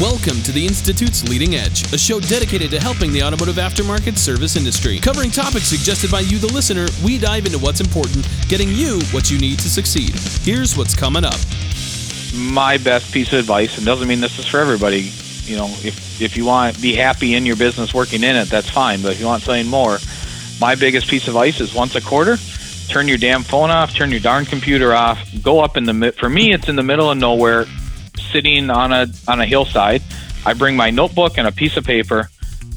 Welcome to the Institute's Leading Edge, a show dedicated to helping the automotive aftermarket service industry. Covering topics suggested by you, the listener, we dive into what's important, getting you what you need to succeed. Here's what's coming up. My best piece of advice, and doesn't mean this is for everybody. You know, if if you want to be happy in your business working in it, that's fine. But if you want something more, my biggest piece of advice is once a quarter, turn your damn phone off, turn your darn computer off, go up in the. For me, it's in the middle of nowhere sitting on a on a hillside. I bring my notebook and a piece of paper,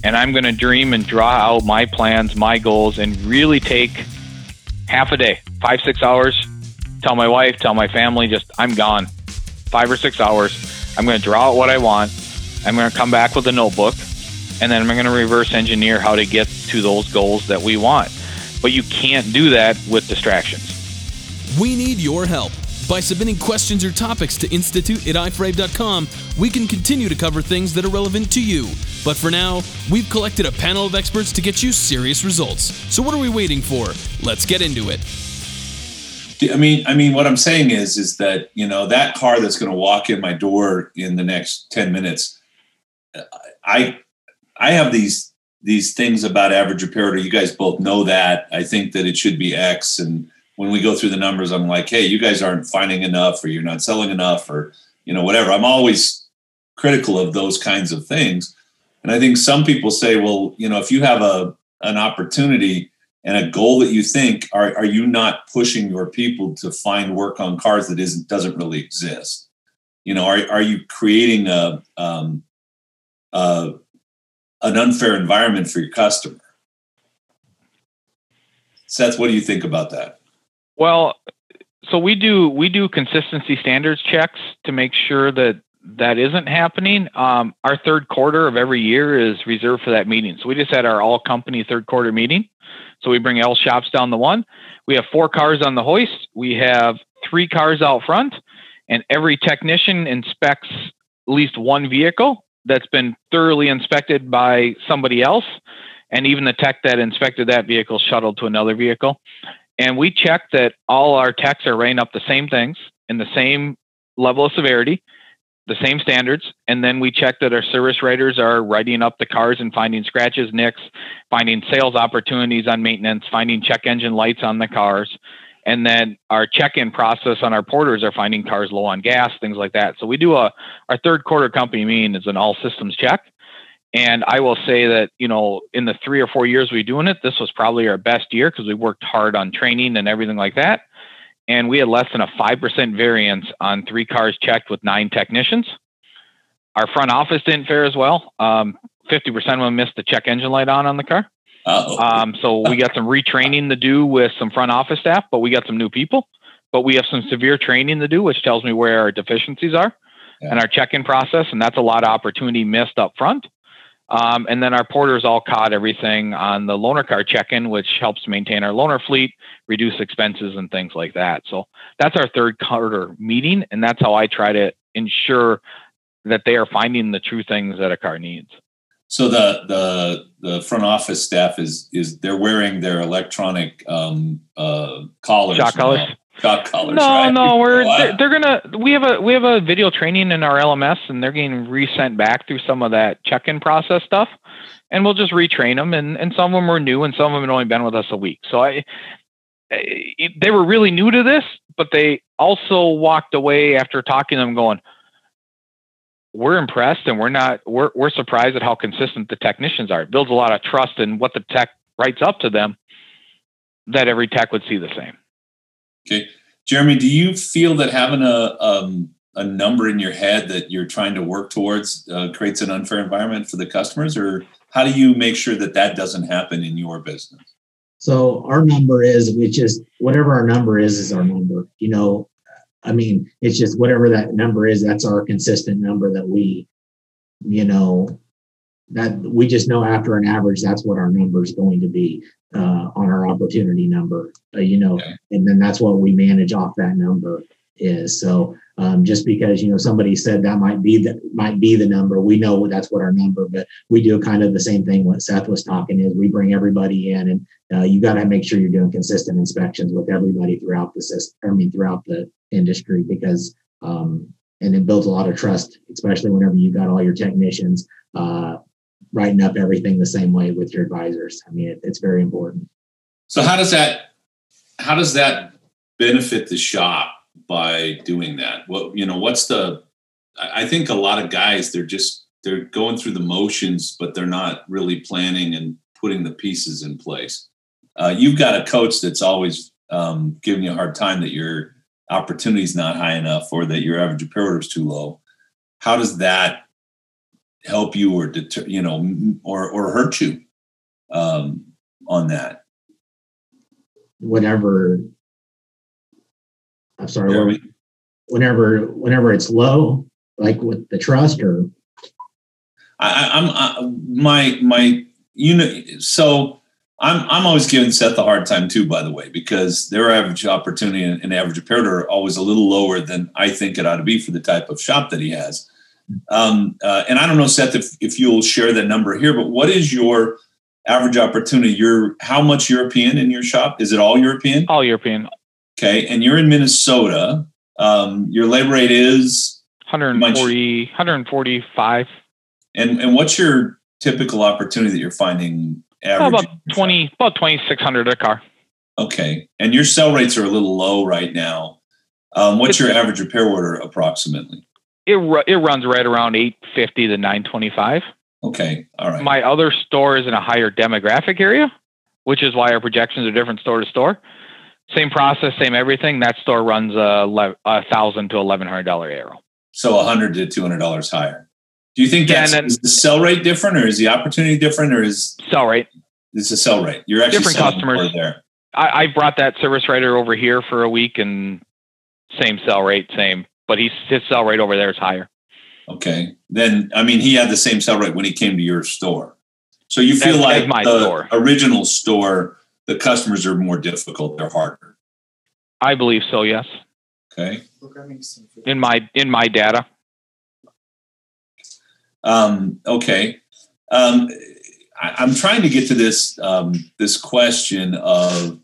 and I'm going to dream and draw out my plans, my goals, and really take half a day, five six hours. Tell my wife, tell my family, just I'm gone, five or six hours. I'm going to draw out what I want. I'm going to come back with a notebook, and then I'm going to reverse engineer how to get to those goals that we want. But you can't do that with distractions. We need your help. By submitting questions or topics to institute at iforabe.com, we can continue to cover things that are relevant to you. But for now, we've collected a panel of experts to get you serious results. So what are we waiting for? Let's get into it. I mean, I mean, what I'm saying is, is that you know that car that's going to walk in my door in the next ten minutes. Uh, I, I have these these things about average repair. You guys both know that. I think that it should be X, and when we go through the numbers, I'm like, hey, you guys aren't finding enough, or you're not selling enough, or you know, whatever. I'm always critical of those kinds of things. And I think some people say, well, you know, if you have a an opportunity and a goal that you think, are are you not pushing your people to find work on cars that isn't doesn't really exist? You know, are are you creating a um, uh, an unfair environment for your customer? Seth, what do you think about that? Well, so we do we do consistency standards checks to make sure that that isn't happening. Um, our third quarter of every year is reserved for that meeting. So we just had our all company third quarter meeting. So we bring L shops down the one. We have four cars on the hoist. We have three cars out front, and every technician inspects at least one vehicle that's been thoroughly inspected by somebody else. And even the tech that inspected that vehicle shuttled to another vehicle. And we check that all our techs are writing up the same things in the same level of severity, the same standards. And then we check that our service writers are writing up the cars and finding scratches, nicks, finding sales opportunities on maintenance, finding check engine lights on the cars. And then our check-in process on our porters are finding cars low on gas, things like that. So we do a our third quarter company meeting is an all systems check. And I will say that, you know, in the three or four years we doing it, this was probably our best year because we worked hard on training and everything like that. And we had less than a 5% variance on three cars checked with nine technicians. Our front office didn't fare as well. Um, 50% of them missed the check engine light on on the car. Um, so we got some retraining to do with some front office staff, but we got some new people. But we have some severe training to do, which tells me where our deficiencies are yeah. and our check-in process, and that's a lot of opportunity missed up front. Um, and then our porters all caught everything on the loaner car check-in, which helps maintain our loaner fleet, reduce expenses and things like that. So that's our third quarter meeting, and that's how I try to ensure that they are finding the true things that a car needs. So the the the front office staff is is they're wearing their electronic um, uh, collars. Shock collars. Collars. No, right? no, we're they're, they're, gonna. We have a we have a video training in our LMS, and they're getting resent back through some of that check-in process stuff, and we'll just retrain them. And and some of them are new, and some of them have only been with us a week. So I, eh, I they were really new to this, but they also walked away after talking to them, going, we're impressed and we're not we're we're surprised at how consistent the technicians are. It builds a lot of trust in what the tech writes up to them that every tech would see the same. Okay. Jeremy, do you feel that having a um, a number in your head that you're trying to work towards uh, creates an unfair environment for the customers or how do you make sure that that doesn't happen in your business? So our number is which is whatever our number is is our number. You know, I mean, it's just whatever that number is, that's our consistent number that we, you know, that we just know after an average, that's what our number is going to be uh, on our opportunity number, uh, you know, okay. and then that's what we manage off that number is. So um, just because you know somebody said that might be that might be the number, we know that's what our number. But we do kind of the same thing. What Seth was talking is we bring everybody in, and uh, you got to make sure you're doing consistent inspections with everybody throughout the system. I mean, throughout the industry because um, and it builds a lot of trust, especially whenever you've got all your technicians uh, writing up everything the same way with your advisors. I mean, it, it's very important. So how does that how does that benefit the shop by doing that? What you know, what's the I think a lot of guys they're just they're going through the motions, but they're not really planning and putting the pieces in place. Uh, you've got a coach that's always um, giving you a hard time that your opportunity is not high enough or that your average order is too low. How does that help you or deter, you know, or or hurt you um, on that? Whenever, I'm sorry, Jeremy? whenever whenever it's low, like with the trust or I, I'm I, my my you know so I'm I'm always giving Seth a hard time too, by the way, because their average opportunity and, average repair are always a little lower than I think it ought to be for the type of shop that he has. Um, uh, and I don't know, Seth, if if you'll share that number here, but what is your average opportunity? You're how much European in your shop? Is it all European? All European. Okay, and you're in Minnesota. Um, your labor rate is 140, 145. and and what's your typical opportunity that you're finding Oh, about 20, about 2,600 a car. Okay, and your sell rates are a little low right now. Um, what's your average repair order approximately? It, it runs right around 850 to 925. Okay, all right. My other store is in a higher demographic area, which is why our projections are different store to store. Same process, same everything. That store runs a a thousand to eleven hundred dollar ARO. so a hundred to two hundred dollars higher. Do you think that's and then- is the sell rate different, or is the opportunity different, or is Sell rate. is the sell rate? You're actually Different customers. there. I, I brought that service writer over here for a week, and same sell rate, same. But he's his sell rate over there is higher. Okay, then I mean he had the same sell rate when he came to your store. So you feel As- like my the store. original store, the customers are more difficult; they're harder. I believe so. Yes, Okay. in my in my data. Um, okay. Um, I, I'm trying to get to this um, this question of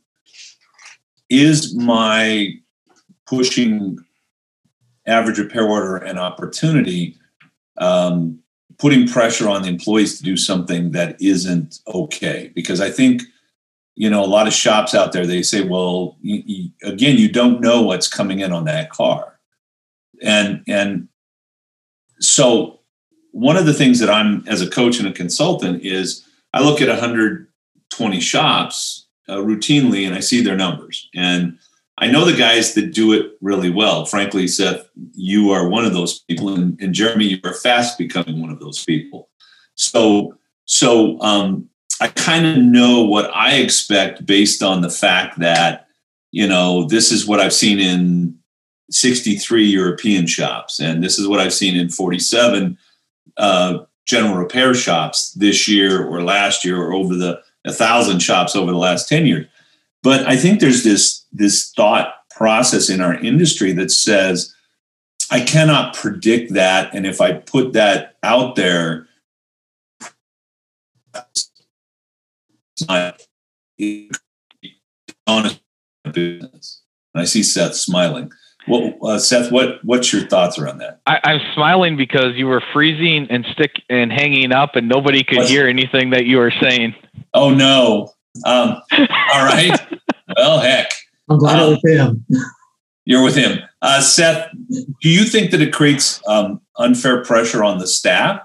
is my pushing average repair order an opportunity um, putting pressure on the employees to do something that isn't okay because i think you know a lot of shops out there they say well again you don't know what's coming in on that car and and so one of the things that I'm as a coach and a consultant is I look at 120 shops uh, routinely and I see their numbers. And I know the guys that do it really well. Frankly, Seth, you are one of those people, and, and Jeremy, you are fast becoming one of those people. So, so um, I kind of know what I expect based on the fact that you know this is what I've seen in 63 European shops, and this is what I've seen in 47 uh, general repair shops this year or last year or over the a thousand shops over the last 10 years. But I think there's this this thought process in our industry that says I cannot predict that, and if I put that out there, not honest business. And I see Seth smiling. What, uh, Seth, what what's your thoughts around that? I, I'm smiling because you were freezing and stick and hanging up, and nobody could What? hear anything that you were saying. Oh no! Um, all right. well, heck, I'm glad Um, it was him. you're with him, uh, Seth. Do you think that it creates um, unfair pressure on the staff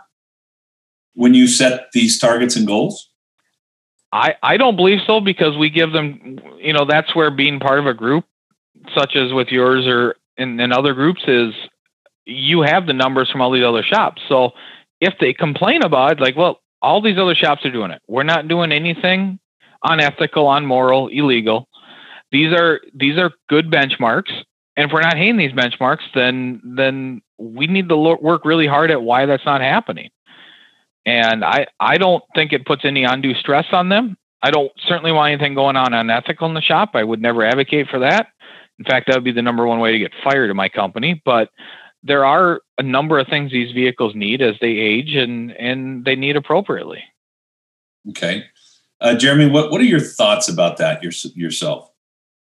when you set these targets and goals? I, I don't believe so because we give them, you know, that's where being part of a group, such as with yours or in, in other groups, is you have the numbers from all these other shops. So if they complain about it, like, well, all these other shops are doing it. We're not doing anything unethical, unmoral, illegal. These are these are good benchmarks. And if we're not hitting these benchmarks, then then we need to lo- work really hard at why that's not happening. And I, I don't think it puts any undue stress on them. I don't certainly want anything going on unethical in the shop. I would never advocate for that. In fact, that would be the number one way to get fired in my company. But there are a number of things these vehicles need as they age and, and they need appropriately. Okay, uh, Jeremy, what what are your thoughts about that your, yourself?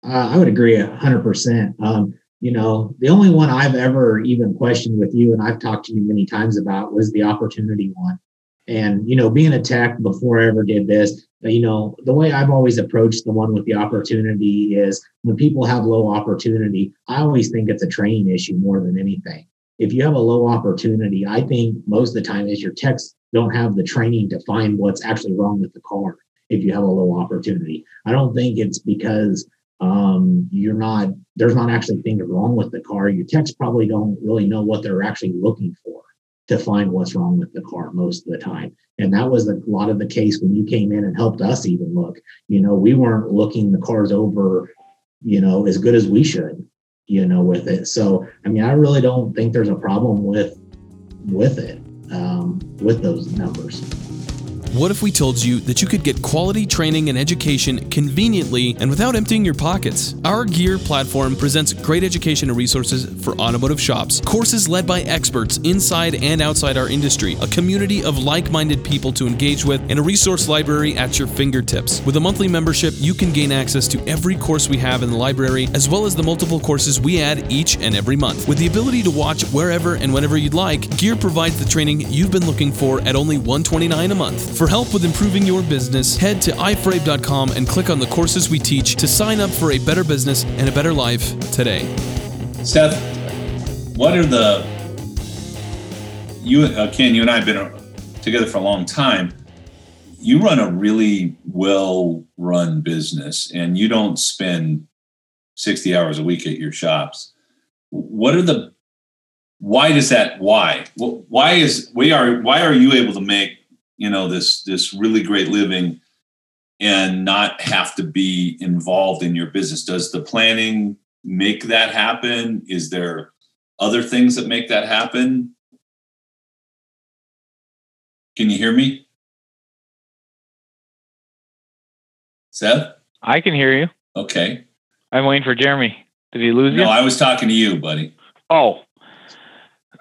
Uh, I would agree a hundred percent. Um, you know, the only one I've ever even questioned with you, and I've talked to you many times about, was the opportunity one. And, you know, being a tech before I ever did this, you know, the way I've always approached the one with the opportunity is when people have low opportunity, I always think it's a training issue more than anything. If you have a low opportunity, I think most of the time is your techs don't have the training to find what's actually wrong with the car if you have a low opportunity. I don't think it's because um, you're not there's not actually things wrong with the car. Your techs probably don't really know what they're actually looking for to find what's wrong with the car most of the time. And that was a lot of the case when you came in and helped us even look. You know, we weren't looking the cars over, you know, as good as we should, you know, with it. So I mean, I really don't think there's a problem with with it, um, with those numbers. What if we told you that you could get quality training and education conveniently and without emptying your pockets? Our Gear platform presents great education and resources for automotive shops, courses led by experts inside and outside our industry, a community of like minded people to engage with, and a resource library at your fingertips. With a monthly membership, you can gain access to every course we have in the library, as well as the multiple courses we add each and every month. With the ability to watch wherever and whenever you'd like, Gear provides the training you've been looking for at only 129 a month. For help with improving your business, head to iforabe.com and click on the courses we teach to sign up for a better business and a better life today. Seth, what are the you uh, Ken? You and I have been together for a long time. You run a really well-run business, and you don't spend sixty hours a week at your shops. What are the why does that why why is we are why are you able to make you know this this really great living and not have to be involved in your business. Does the planning make that happen? Is there other things that make that happen? Can you hear me? Seth? I can hear you. Okay. I'm waiting for jeremy. Did he lose no, you? No i was talking to you buddy. Oh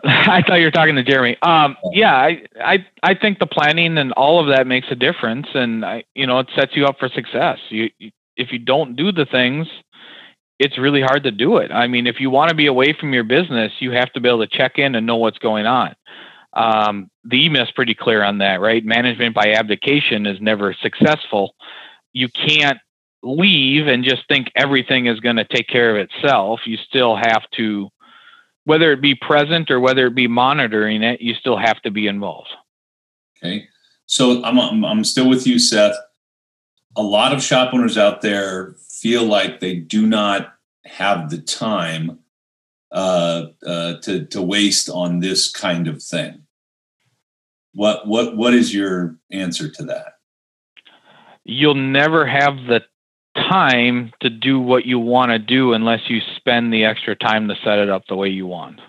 I thought you were talking to Jeremy. Um, yeah, I, I, I think the planning and all of that makes a difference, and I, you know, it sets you up for success. You, if you don't do the things, it's really hard to do it. I mean, if you want to be away from your business, you have to be able to check in and know what's going on. Um, the is pretty clear on that, right? Management by abdication is never successful. You can't leave and just think everything is going to take care of itself. You still have to whether it be present or whether it be monitoring it, you still have to be involved. Okay. So I'm, I'm, I'm still with you, Seth. A lot of shop owners out there feel like they do not have the time uh, uh, to, to waste on this kind of thing. What, what, what is your answer to that? You'll never have the time to do what you want to do unless you spend the extra time to set it up the way you want.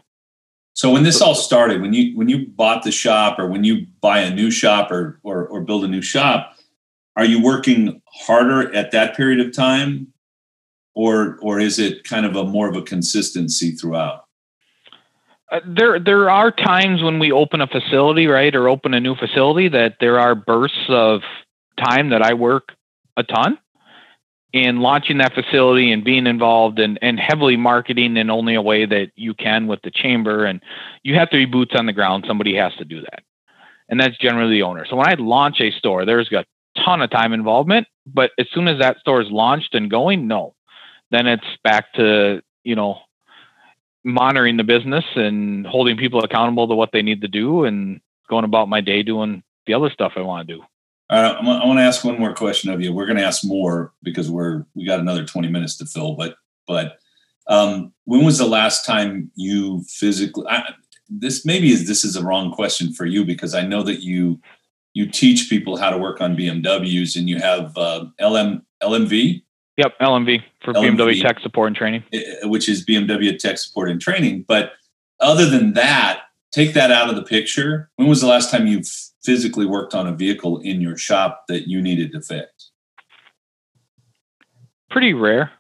So when this all started, when you when you bought the shop or when you buy a new shop or or, or build a new shop, are you working harder at that period of time or or is it kind of a more of a consistency throughout? Uh, there there are times when we open a facility, right, or open a new facility that there are bursts of time that I work a ton in launching that facility and being involved and, and heavily marketing in only a way that you can with the chamber. And you have to be boots on the ground. Somebody has to do that. And that's generally the owner. So when I launch a store, there's a ton of time involvement. But as soon as that store is launched and going, no. Then it's back to, you know, monitoring the business and holding people accountable to what they need to do and going about my day doing the other stuff I want to do. Uh, I want to ask one more question of you. We're going to ask more because we're we got another twenty minutes to fill. But but um, when was the last time you physically? I, this maybe is this is a wrong question for you because I know that you you teach people how to work on BMWs and you have uh, LM LMV. Yep, LMV for LMV, BMW Tech Support and Training, which is BMW Tech Support and Training. But other than that, take that out of the picture. When was the last time you physically worked on a vehicle in your shop that you needed to fix? Pretty rare.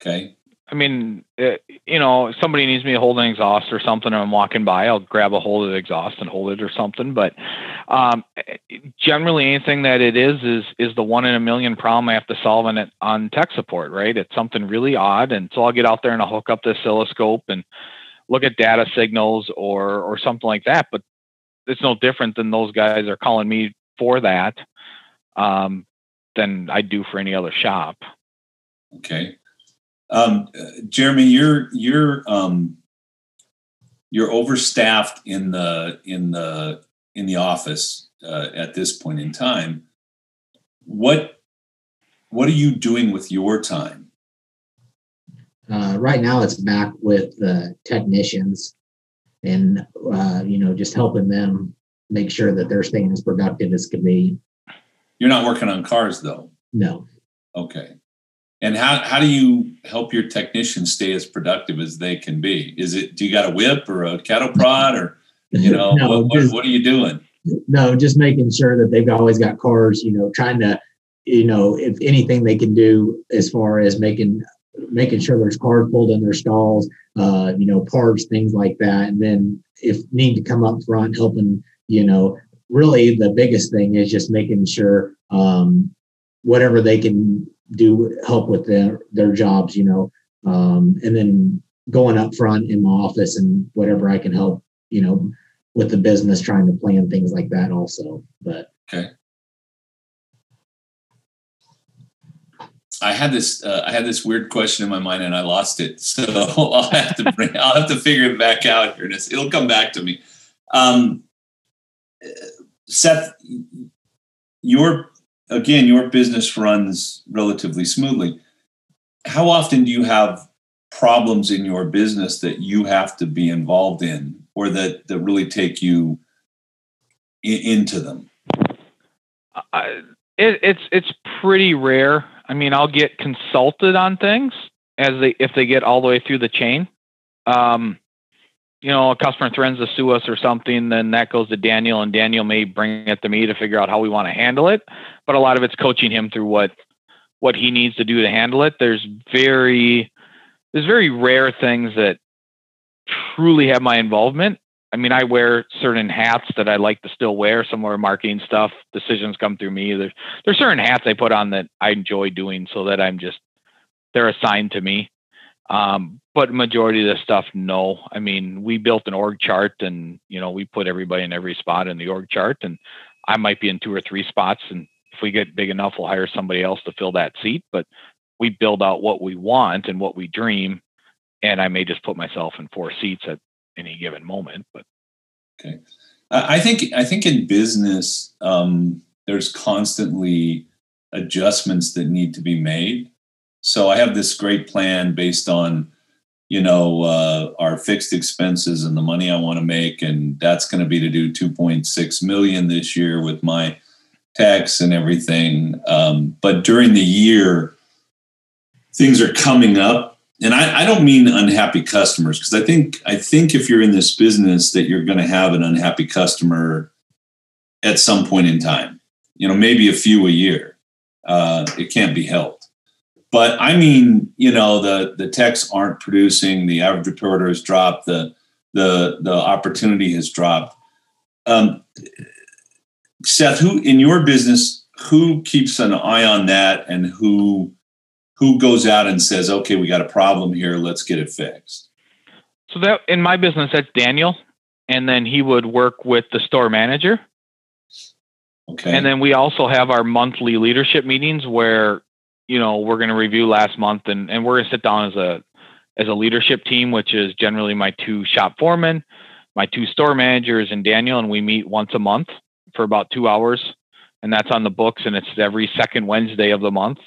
Okay. I mean, it, you know, somebody needs me to hold an exhaust or something, and I'm walking by, I'll grab a hold of the exhaust and hold it or something. But um, generally, anything that it is is is the one in a million problem I have to solve on it on tech support, right? It's something really odd, and so I'll get out there and I'll hook up the oscilloscope and look at data signals or or something like that. But it's no different than those guys are calling me for that um, than I do for any other shop. Okay. Um, Jeremy, you're you're um, you're overstaffed in the in the in the office uh, at this point in time. What what are you doing with your time? Uh, right now, it's back with the technicians, and uh, you know, just helping them make sure that they're staying as productive as can be. You're not working on cars, though. No. Okay. And how, how do you help your technicians stay as productive as they can be? Is it do you got a whip or a cattle prod or you know no, what, just, what, what are you doing? No, just making sure that they've always got cars. You know, trying to you know if anything they can do as far as making making sure there's cars pulled in their stalls, uh, you know, parts, things like that. And then if need to come up front, helping, you know, really the biggest thing is just making sure um, whatever they can do help with their their jobs, you know, um, and then going up front in my office and whatever I can help, you know, with the business, trying to plan things like that also. But okay. I had this uh, I had this weird question in my mind and I lost it, so I'll have to bring I'll have to figure it back out here. It'll come back to me. Um, Seth, your again, your business runs relatively smoothly. How often do you have problems in your business that you have to be involved in or that, that really take you in, into them? Uh, it, it's it's pretty rare. I mean, I'll get consulted on things as they if they get all the way through the chain. Um, you know, a customer threatens to sue us or something, then that goes to Daniel, and Daniel may bring it to me to figure out how we want to handle it. But a lot of it's coaching him through what what he needs to do to handle it. There's very there's very rare things that truly have my involvement. I mean, I wear certain hats that I like to still wear. Some are marketing stuff. Decisions come through me. There's there's certain hats I put on that I enjoy doing, so that I'm just they're assigned to me. Um, but majority of the stuff, no. I mean, we built an org chart, and you know, we put everybody in every spot in the org chart, and I might be in two or three spots, and if we get big enough, we'll hire somebody else to fill that seat. But we build out what we want and what we dream, and I may just put myself in four seats at any given moment. But okay, I think I think in business, um, there's constantly adjustments that need to be made. So I have this great plan based on you know uh, our fixed expenses and the money I want to make, and that's going to be to do 2.6 million this year with my tax and everything. Um, but during the year, things are coming up, and I, I don't mean unhappy customers because I think I think if you're in this business that you're going to have an unhappy customer at some point in time. You know, maybe a few a year. Uh, it can't be helped but I mean, you know, the the techs aren't producing. The average reporter has dropped. The the the opportunity has dropped. Um, Seth, who in your business, who keeps an eye on that, and who who goes out and says, "Okay, we got a problem here. Let's get it fixed." So that in my business, that's Daniel, and then he would work with the store manager. Okay. And then we also have our monthly leadership meetings where you know, we're going to review last month and, and we're going to sit down as a, as a leadership team, which is generally my two shop foremen, my two store managers and Daniel. And we meet once a month for about two hours and that's on the books and it's every second Wednesday of the month.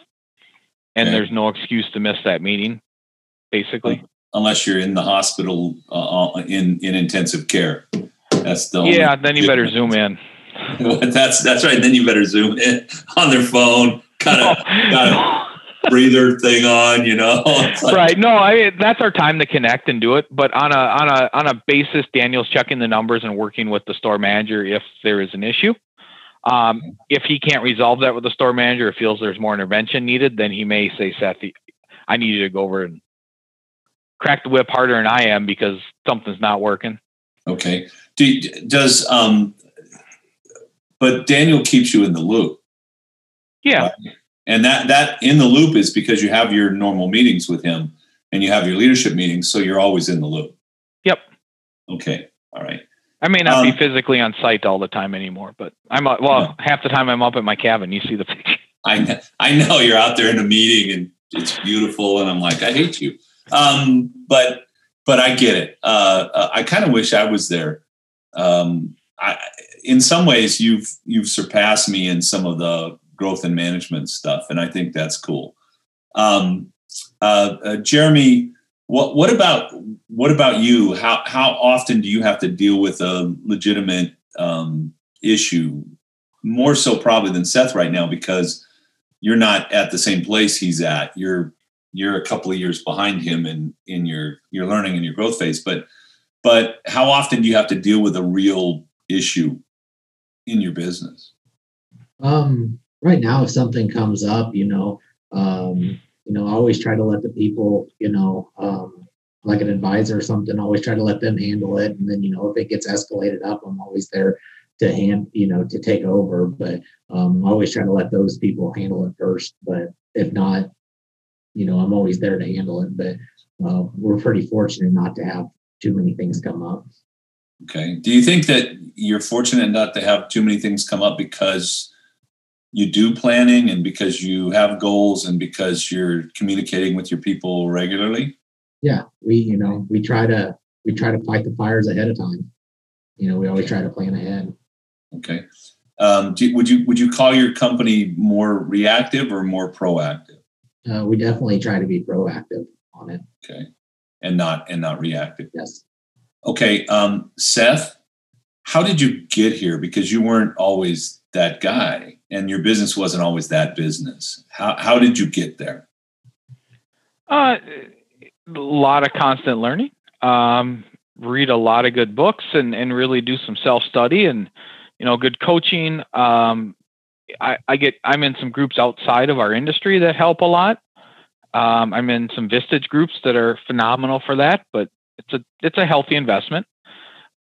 And okay. there's no excuse to miss that meeting basically. Unless you're in the hospital uh, uh in, in intensive care. That's the yeah. Then you better zoom in. that's that's right. Then you better zoom in on their phone kind of got a breather thing on, you know. Like, right. No, I mean, that's our time to connect and do it. But on a on a on a basis, Daniel's checking the numbers and working with the store manager if there is an issue. Um, if he can't resolve that with the store manager or feels there's more intervention needed, then he may say, Seth, I need you to go over and crack the whip harder than I am because something's not working. Okay. Do, does um, but Daniel keeps you in the loop. Yeah. Right? And that that in the loop is because you have your normal meetings with him and you have your leadership meetings, so you're always in the loop. Yep. Okay. All right. I may not um, be physically on site all the time anymore, but I'm well no. half the time I'm up at my cabin. You see the picture. I know, I know you're out there in a meeting and it's beautiful, and I'm like, I hate you. Um, but but I get it. Uh, uh, I kind of wish I was there. Um, I, in some ways, you've you've surpassed me in some of the growth and management stuff, and I think that's cool. Um, uh, uh, Jeremy, what what about what about you? How how often do you have to deal with a legitimate um, issue? More so probably than Seth right now because you're not at the same place he's at. You're you're a couple of years behind him in in your your learning and your growth phase. But but how often do you have to deal with a real issue in your business? Um, right now, if something comes up, you know, um, you know, I always try to let the people, you know, um, like an advisor or something, always try to let them handle it. And then, you know, if it gets escalated up, I'm always there to hand, you know, to take over. But um, I always try to let those people handle it first. But if not, you know, I'm always there to handle it. But uh, we're pretty fortunate not to have too many things come up. Okay. Do you think that you're fortunate not to have too many things come up because you do planning and because you have goals and because you're communicating with your people regularly? Yeah, we you know we try to we try to fight the fires ahead of time. You know, we always try to plan ahead. Okay. Um, do, would you would you call your company more reactive or more proactive? Uh, we definitely try to be proactive on it. Okay, and not and not reactive. Yes. Okay, um, Seth, how did you get here? Because you weren't always that guy, and your business wasn't always that business. How how did you get there? Uh, a lot of constant learning. Um, read a lot of good books and and really do some self study and you know good coaching. Um, I, I get I'm in some groups outside of our industry that help a lot. Um, I'm in some Vistage groups that are phenomenal for that, but it's a it's a healthy investment.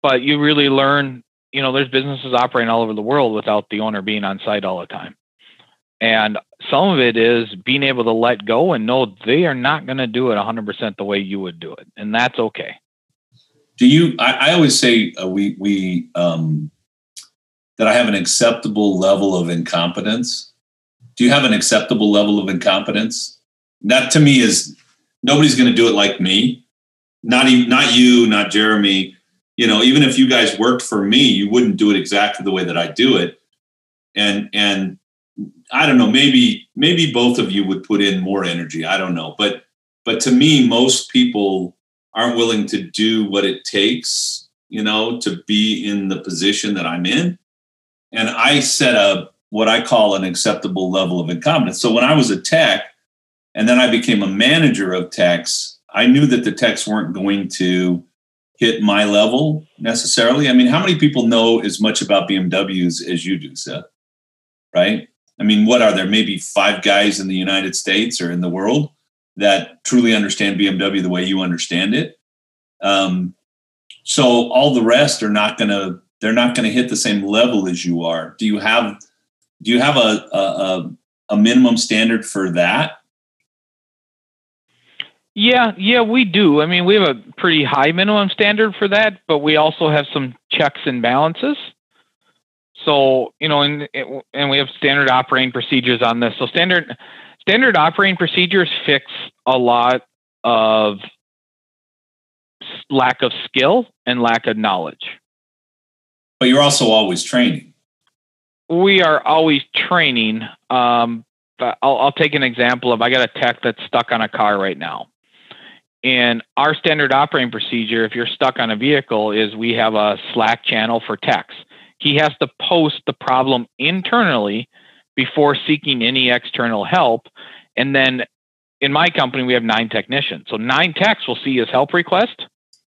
But you really learn, you know, there's businesses operating all over the world without the owner being on site all the time. And some of it is being able to let go and know they are not going to do it 100% the way you would do it, and that's okay. Do you? I, I always say uh, we we um, that I have an acceptable level of incompetence. Do you have an acceptable level of incompetence? That to me is nobody's going to do it like me not even not you, not Jeremy. You know, even if you guys worked for me, you wouldn't do it exactly the way that I do it. And and I don't know, maybe maybe both of you would put in more energy. I don't know, but but to me, most people aren't willing to do what it takes, you know, to be in the position that I'm in. And I set a what I call an acceptable level of incompetence. So when I was a tech, and then I became a manager of techs, I knew that the techs weren't going to hit my level necessarily. I mean, how many people know as much about BMWs as you do, Seth? Right? I mean, what are there? Maybe five guys in the United States or in the world that truly understand BMW the way you understand it. Um, so all the rest are not going to they're not going to hit the same level as you are. Do you have do you have a, a, a minimum standard for that? Yeah, yeah, we do. I mean, we have a pretty high minimum standard for that, but we also have some checks and balances. So, you know, and and we have standard operating procedures on this. So standard standard operating procedures fix a lot of lack of skill and lack of knowledge. But you're also always training. We are always training. Um, but I'll, I'll take an example of I got a tech that's stuck on a car right now. And our standard operating procedure, if you're stuck on a vehicle, is we have a Slack channel for techs. He has to post the problem internally before seeking any external help. And then in my company, we have nine technicians. So nine techs will see his help request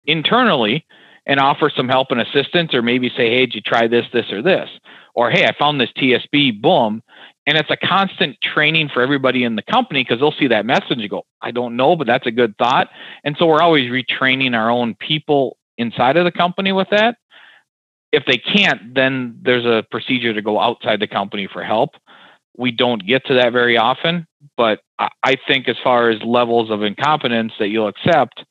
internally and offer some help and assistance, or maybe say, hey, did you try this, this, or this? Or hey, I found this TSB, boom. and it's a constant training for everybody in the company because they'll see that message and go, I don't know, but that's a good thought. And so we're always retraining our own people inside of the company with that. If they can't, then there's a procedure to go outside the company for help. We don't get to that very often, but I think as far as levels of incompetence that you'll accept,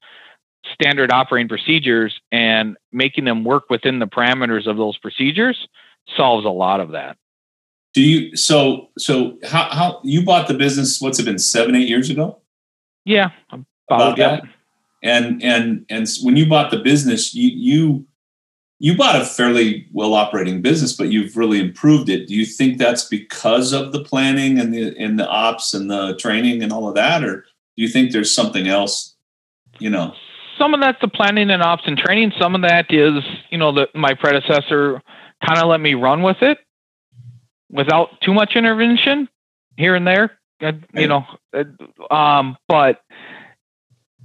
standard operating procedures and making them work within the parameters of those procedures solves a lot of that. Do you so so how how you bought the business? What's it been seven eight years ago? Yeah, about, about that. And and and when you bought the business, you you you bought a fairly well operating business, but you've really improved it. Do you think that's because of the planning and the and the ops and the training and all of that, or do you think there's something else? You know, some of that's the planning and ops and training. Some of that is you know that my predecessor kind of let me run with it without too much intervention here and there. You know, um, but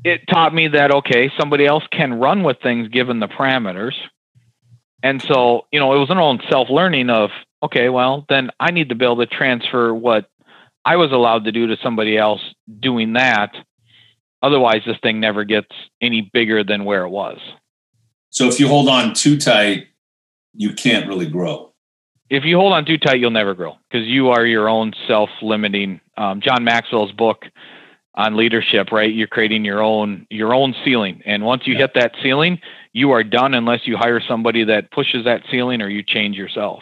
it taught me that okay, somebody else can run with things given the parameters. And so, you know, it was an own self learning of okay, well, then I need to be able to transfer what I was allowed to do to somebody else doing that. Otherwise, this thing never gets any bigger than where it was. So if you hold on too tight, you can't really grow if you hold on too tight, you'll never grow because you are your own self-limiting. Um, John Maxwell's book on leadership, right? You're creating your own your own ceiling, and once you yeah. hit that ceiling, you are done unless you hire somebody that pushes that ceiling or you change yourself.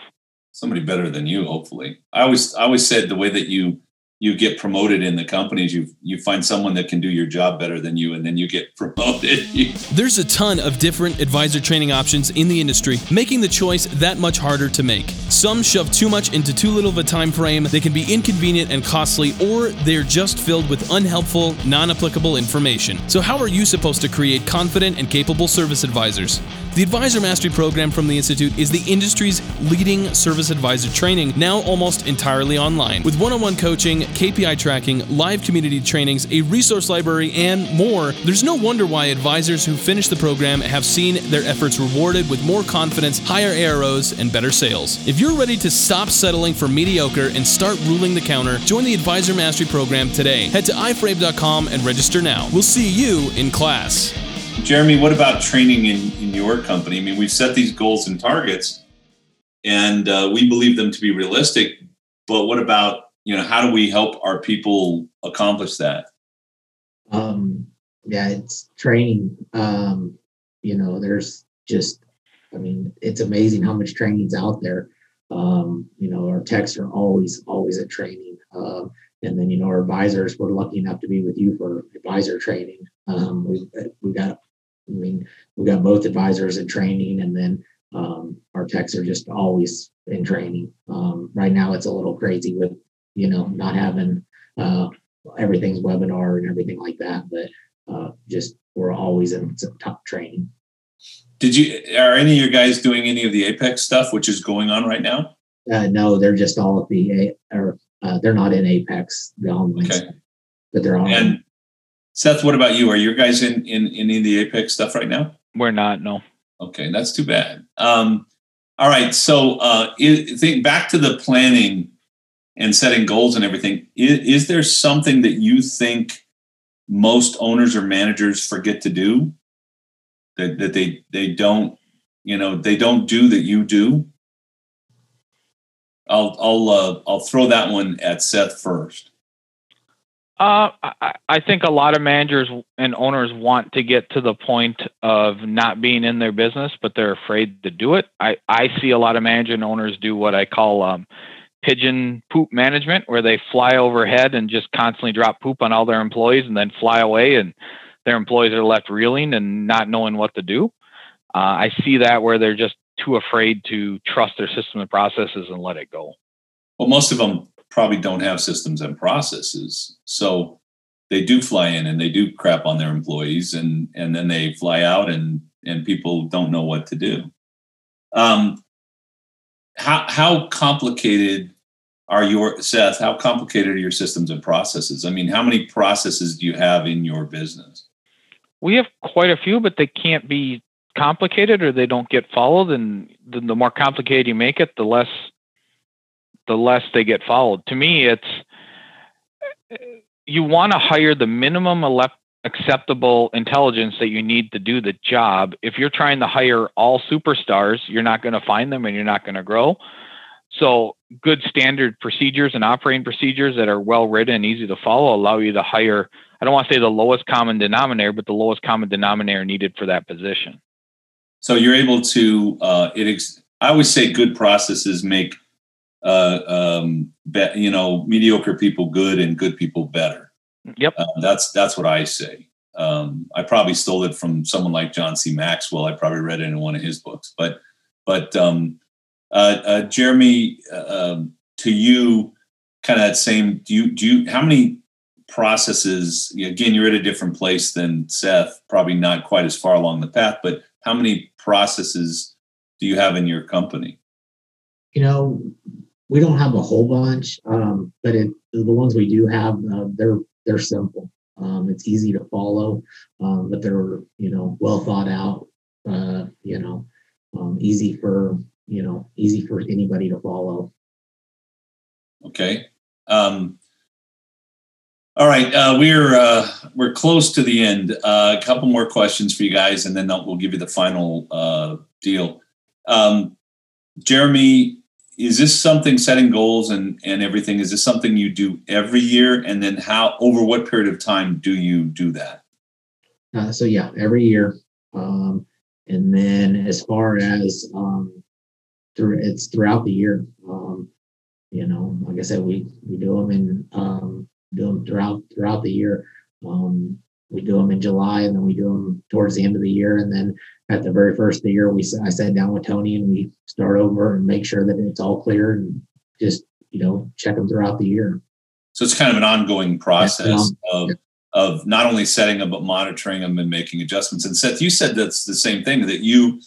Somebody better than you, hopefully. I always I always said the way that you you get promoted in the companies you you find someone that can do your job better than you and then you get promoted. There's a ton of different advisor training options in the industry making the choice that much harder to make. Some shove too much into too little of a time frame they can be inconvenient and costly or they're just filled with unhelpful non-applicable information. So how are you supposed to create confident and capable service advisors? The Advisor Mastery program from the Institute is the industry's leading service advisor training, now almost entirely online. With one on one coaching, KPI tracking, live community trainings, a resource library, and more, there's no wonder why advisors who finish the program have seen their efforts rewarded with more confidence, higher AROs, and better sales. If you're ready to stop settling for mediocre and start ruling the counter, join the Advisor Mastery program today. Head to iforabe.com and register now. We'll see you in class. Jeremy, what about training in, in your company? I mean, we've set these goals and targets, and uh, we believe them to be realistic. But what about you know how do we help our people accomplish that? Um, yeah, it's training. Um, you know, there's just, I mean, it's amazing how much training's out there. Um, you know, our techs are always, always at training. Um, and then, you know, our advisors, we're lucky enough to be with you for advisor training. Um, we we got I mean, we got both advisors in training, and then um, our techs are just always in training. Um, right now, it's a little crazy with you know not having uh, everything's webinar and everything like that, but uh, just we're always in some top training. Did you are any of your guys doing any of the Apex stuff, which is going on right now? Uh, no, they're just all at the or uh, they're not in Apex, the online okay. stuff, but they're all. And Seth, what about you? Are your guys in in, in any of the Apex stuff right now? We're not. No. Okay, that's too bad. Um, all right, so uh, think back to the planning and setting goals and everything. Is, is there something that you think most owners or managers forget to do that that they they don't you know they don't do that you do? I'll I'll uh, I'll throw that one at Seth first. Uh, I, I think a lot of managers and owners want to get to the point of not being in their business, but they're afraid to do it. I, I see a lot of managers and owners do what I call um, pigeon poop management, where they fly overhead and just constantly drop poop on all their employees and then fly away, and their employees are left reeling and not knowing what to do. Uh, I see that where they're just too afraid to trust their system and processes and let it go. Well, most of them probably don't have systems and processes. So they do fly in and they do crap on their employees and and then they fly out and and people don't know what to do. Um, how how complicated are your Seth? How complicated are your systems and processes? I mean, how many processes do you have in your business? We have quite a few, but they can't be complicated or they don't get followed. And the, the more complicated you make it, the less the less they get followed. To me, it's you want to hire the minimum elect, acceptable intelligence that you need to do the job. If you're trying to hire all superstars, you're not going to find them and you're not going to grow. So, good standard procedures and operating procedures that are well written and easy to follow allow you to hire, I don't want to say the lowest common denominator, but the lowest common denominator needed for that position. So, you're able to, uh, it ex- I always say good processes make, uh, um, be, you know, mediocre people good and good people better. Yep. Uh, that's that's what I say. Um, I probably stole it from someone like John C. Maxwell. I probably read it in one of his books. But but um, uh, uh, Jeremy, uh, um, to you, kind of that same. Do you do you how many processes? Again, you're at a different place than Seth. Probably not quite as far along the path. But how many processes do you have in your company? You know, we don't have a whole bunch, um, but it, the ones we do have, uh, they're they're simple. Um, it's easy to follow, um, but they're you know well thought out. Uh, you know, um, easy for you know easy for anybody to follow. Okay. Um, all right, uh, we're uh, we're close to the end. Uh, a couple more questions for you guys, and then we'll give you the final uh, deal. Um, Jeremy, is this something setting goals and and everything? Is this something you do every year? And then how over what period of time do you do that? Uh, so yeah every year. Um, and then as far as um, through it's throughout the year. Um, you know like i said we we do them and um, do them throughout throughout the year. Um, we do them in July and then we do them towards the end of the year. And then at the very first of the year, we I sat down with Tony and we start over and make sure that it's all clear and just you know check them throughout the year. So it's kind of an ongoing process of of not only setting them but monitoring them and making adjustments. And Seth, you said that's the same thing that you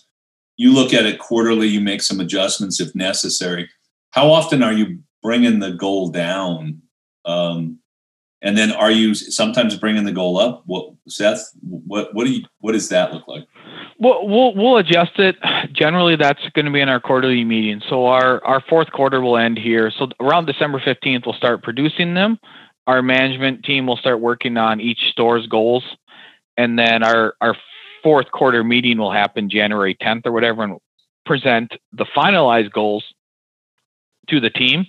you look at it quarterly, you make some adjustments if necessary. How often are you bringing the goal down? Um, and then are you sometimes bringing the goal up? What Seth? What what do you what does that look like? Well, we'll we'll adjust it. Generally, that's going to be in our quarterly meeting. So our our fourth quarter will end here. So around December fifteenth, we'll start producing them. Our management team will start working on each store's goals, and then our our fourth quarter meeting will happen January tenth or whatever, and present the finalized goals to the team,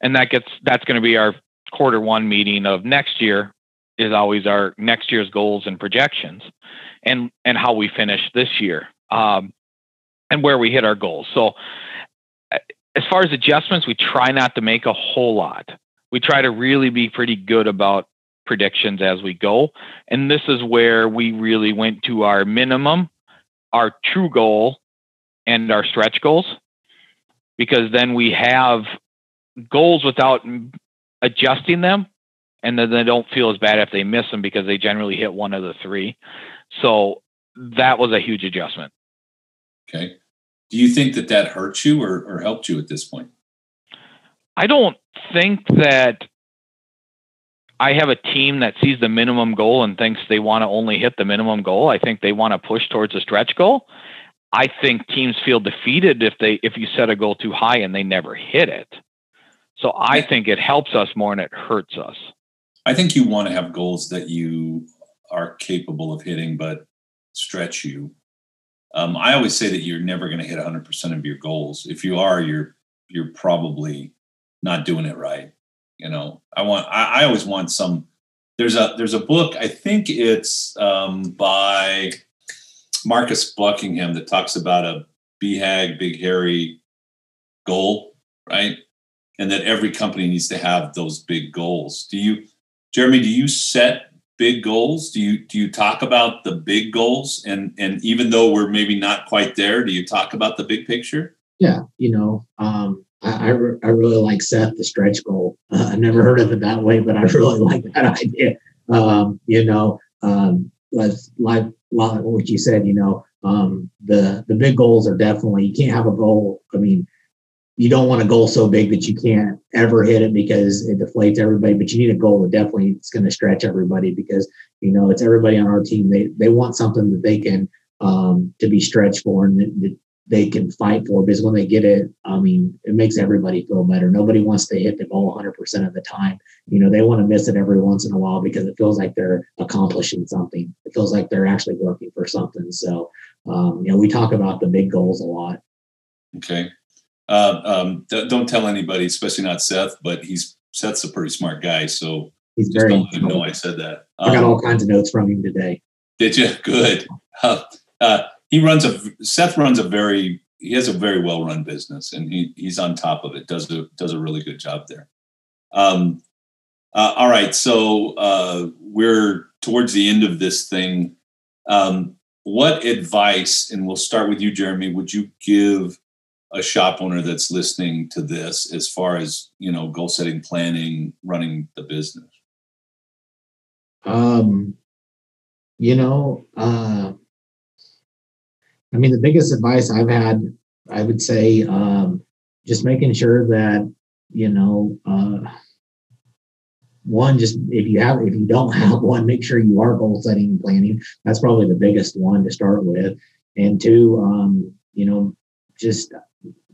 and that gets that's going to be our quarter one meeting of next year is always our next year's goals and projections and and how we finish this year um, and where we hit our goals. So as far as adjustments we try not to make a whole lot. We try to really be pretty good about predictions as we go. And this is where we really went to our minimum our true goal and our stretch goals because then we have goals without adjusting them and then they don't feel as bad if they miss them because they generally hit one of the three. So that was a huge adjustment. Okay. Do you think that that hurt you or, or helped you at this point? I don't think that I have a team that sees the minimum goal and thinks they want to only hit the minimum goal. I think they want to push towards a stretch goal. I think teams feel defeated if they if you set a goal too high and they never hit it. So I think it helps us more and it hurts us. I think you want to have goals that you are capable of hitting, but stretch you. Um, I always say that you're never going to hit 100% of your goals. If you are, you're you're probably not doing it right. You know, I want. I, I always want some. There's a there's a book. I think it's um, by Marcus Buckingham that talks about a BHAG, big hairy goal, right? And that every company needs to have those big goals. Do you, Jeremy? Do you set big goals? Do you do you talk about the big goals? And and even though we're maybe not quite there, do you talk about the big picture? Yeah, you know, um, I I, re- I, really like Seth the stretch goal. Uh, I never heard of it that way, but I really like that idea. Um, you know, um, like, like what you said. You know, um, the the big goals are definitely you can't have a goal. I mean, you don't want a goal so big that you can't ever hit it because it deflates everybody. But you need a goal that definitely it's going to stretch everybody because you know it's everybody on our team. They they want something that they can um, to be stretched for, and that, that they can fight for because when they get it, I mean, it makes everybody feel better. Nobody wants to hit the goal 100% of the time. You know, they want to miss it every once in a while because it feels like they're accomplishing something. It feels like they're actually working for something. So, um, you know, we talk about the big goals a lot. Okay. Uh, um, don't tell anybody, especially not Seth, but he's Seth's a pretty smart guy. So he's very. Don't let him know I said that. Um, I got all kinds of notes from him today. Did you? Good. Uh, uh, he runs a Seth runs a very he has a very well run business and he he's on top of it. Does a does a really good job there. Um, uh, all right, so uh, we're towards the end of this thing. Um, what advice, and we'll start with you, Jeremy, would you give a shop owner that's listening to this as far as you know goal setting, planning, running the business? Um, you know, uh, I mean, the biggest advice I've had, I would say, um, just making sure that you know, uh, one, just if you have, if you don't have one, make sure you are goal setting and planning. That's probably the biggest one to start with. And two, um, you know, just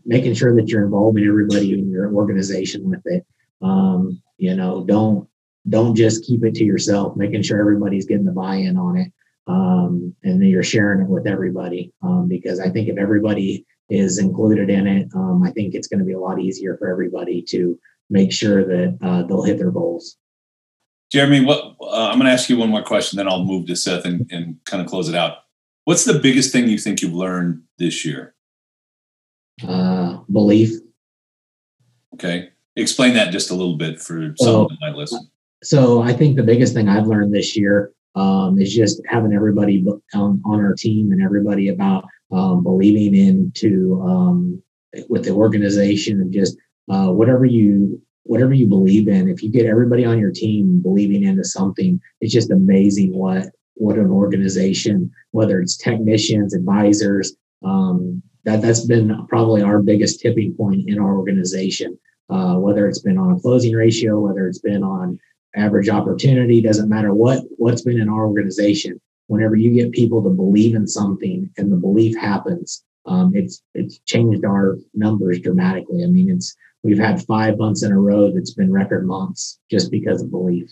making sure that you're involving everybody in your organization with it. Um, you know, don't don't just keep it to yourself. Making sure everybody's getting the buy-in on it um, and then you're sharing it with everybody. Um, because I think if everybody is included in it, um, I think it's going to be a lot easier for everybody to make sure that uh, they'll hit their goals. Jeremy, what uh, I'm going to ask you one more question, then I'll move to Seth and, and kind of close it out. What's the biggest thing you think you've learned this year? Uh, belief. Okay, explain that just a little bit for someone that might listen. So I think the biggest thing I've learned this year um, is just having everybody on, on our team and everybody about um, believing into um, with the organization and just uh, whatever you whatever you believe in. If you get everybody on your team believing into something, it's just amazing what what an organization, whether it's technicians, advisors, um, that that's been probably our biggest tipping point in our organization. Uh, whether it's been on a closing ratio, whether it's been on average opportunity, doesn't matter what what's been in our organization. Whenever you get people to believe in something and the belief happens, um, it's it's changed our numbers dramatically. I mean, it's we've had five months in a row that's been record months just because of belief.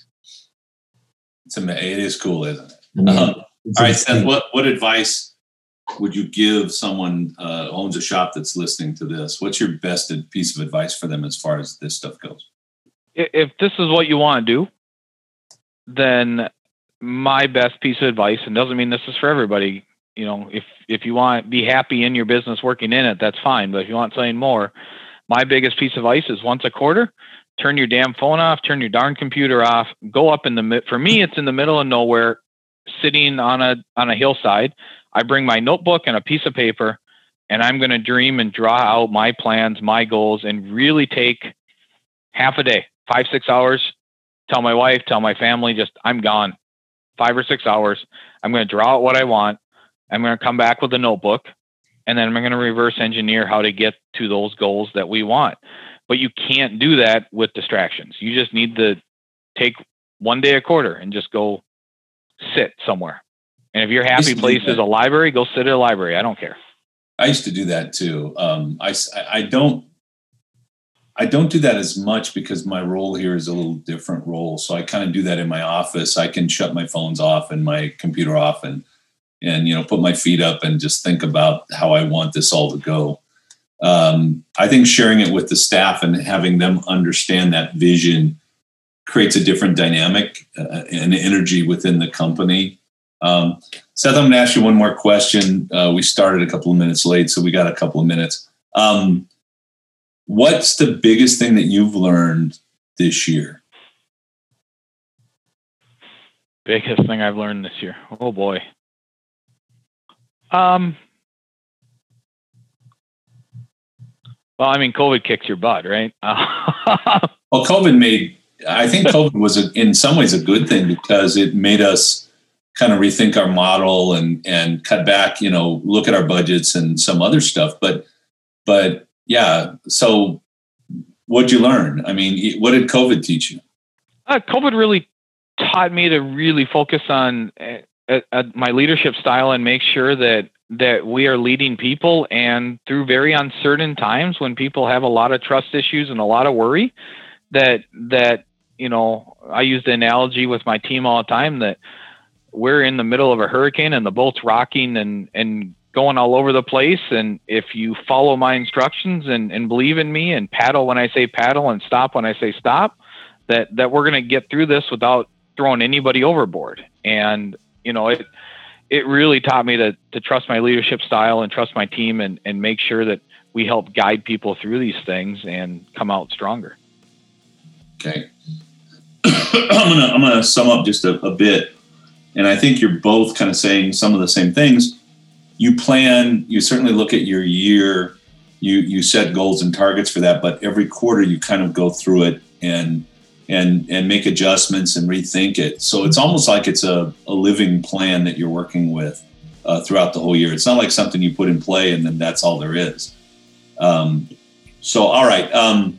It's amazing. It is cool, isn't it? I mean, uh, all right, Seth. What what advice would you give someone uh, owns a shop that's listening to this? What's your best piece of advice for them as far as this stuff goes? if this is what you want to do, then my best piece of advice, and doesn't mean this is for everybody. You know, if if you want to be happy in your business working in it, that's fine. But if you want something more, my biggest piece of advice is once a quarter, turn your damn phone off, turn your darn computer off, go up in the. For me, it's in the middle of nowhere, sitting on a on a hillside. I bring my notebook and a piece of paper, and I'm going to dream and draw out my plans, my goals, and really take half a day five, six hours, tell my wife, tell my family, just I'm gone. Five or six hours. I'm going to draw out what I want. I'm going to come back with a notebook and then I'm going to reverse engineer how to get to those goals that we want. But you can't do that with distractions. You just need to take one day a quarter and just go sit somewhere. And if your happy place is a library, go sit at a library. I don't care. I used to do that too. Um, I, I don't I don't do that as much because my role here is a little different role. So I kind of do that in my office. I can shut my phones off and my computer off and and you know put my feet up and just think about how I want this all to go. Um, I think sharing it with the staff and having them understand that vision creates a different dynamic uh, and energy within the company. Um, Seth, I'm going to ask you one more question. Uh, we started a couple of minutes late, so we got a couple of minutes. Um, What's the biggest thing that you've learned this year? Biggest thing I've learned this year. Oh boy. Um. Well, I mean, COVID kicks your butt, right? well, COVID made. I think COVID was, a, in some ways, a good thing because it made us kind of rethink our model and and cut back. You know, look at our budgets and some other stuff. But but yeah. So, what'd you learn? I mean, what did COVID teach you? Uh, COVID really taught me to really focus on uh, uh, my leadership style and make sure that that we are leading people and through very uncertain times when people have a lot of trust issues and a lot of worry that that you know I use the analogy with my team all the time that we're in the middle of a hurricane and the boat's rocking and and going all over the place and if you follow my instructions and, and believe in me and paddle when I say paddle and stop when I say stop that that we're going to get through this without throwing anybody overboard and you know it it really taught me to to trust my leadership style and trust my team and and make sure that we help guide people through these things and come out stronger. Okay. I'm gonna I'm gonna sum up just a, a bit, and I think you're both kind of saying some of the same things. You plan, you certainly look at your year, you you set goals and targets for that, but every quarter you kind of go through it and and and make adjustments and rethink it. So it's almost like it's a, a living plan that you're working with uh, throughout the whole year. It's not like something you put in play and then that's all there is. Um, so all right, um,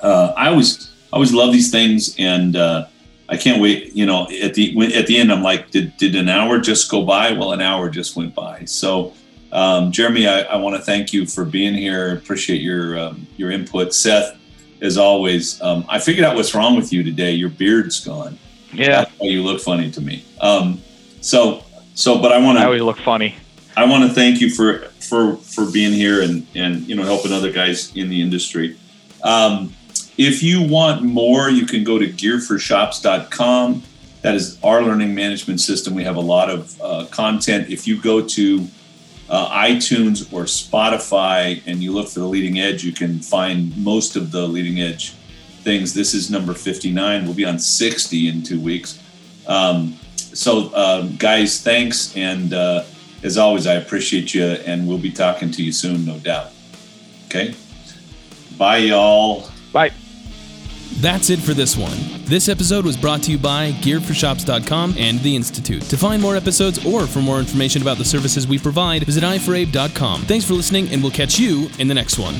uh, I always I always love these things, and uh, I can't wait. You know, at the at the end, I'm like, did did an hour just go by? Well, an hour just went by. So. Um, Jeremy, I, I want to thank you for being here. Appreciate your um, your input. Seth, as always. Um, I figured out what's wrong with you today. Your beard's gone. Yeah, you look funny to me. Um, so, so, but I want to. I always look funny. I want to thank you for for for being here and and you know helping other guys in the industry. Um, if you want more, you can go to gearforshops.com. That is our learning management system. We have a lot of uh, content. If you go to uh, iTunes or Spotify and you look for the leading edge, you can find most of the leading edge things. This is number 59. We'll be on 60 in two weeks. Um, so, um, guys, thanks. And uh, as always, I appreciate you, and we'll be talking to you soon, no doubt. Okay? Bye, y'all. Bye. That's it for this one. This episode was brought to you by GearForShops.com and The Institute. To find more episodes or for more information about the services we provide, visit iforabe.com. Thanks for listening, and we'll catch you in the next one.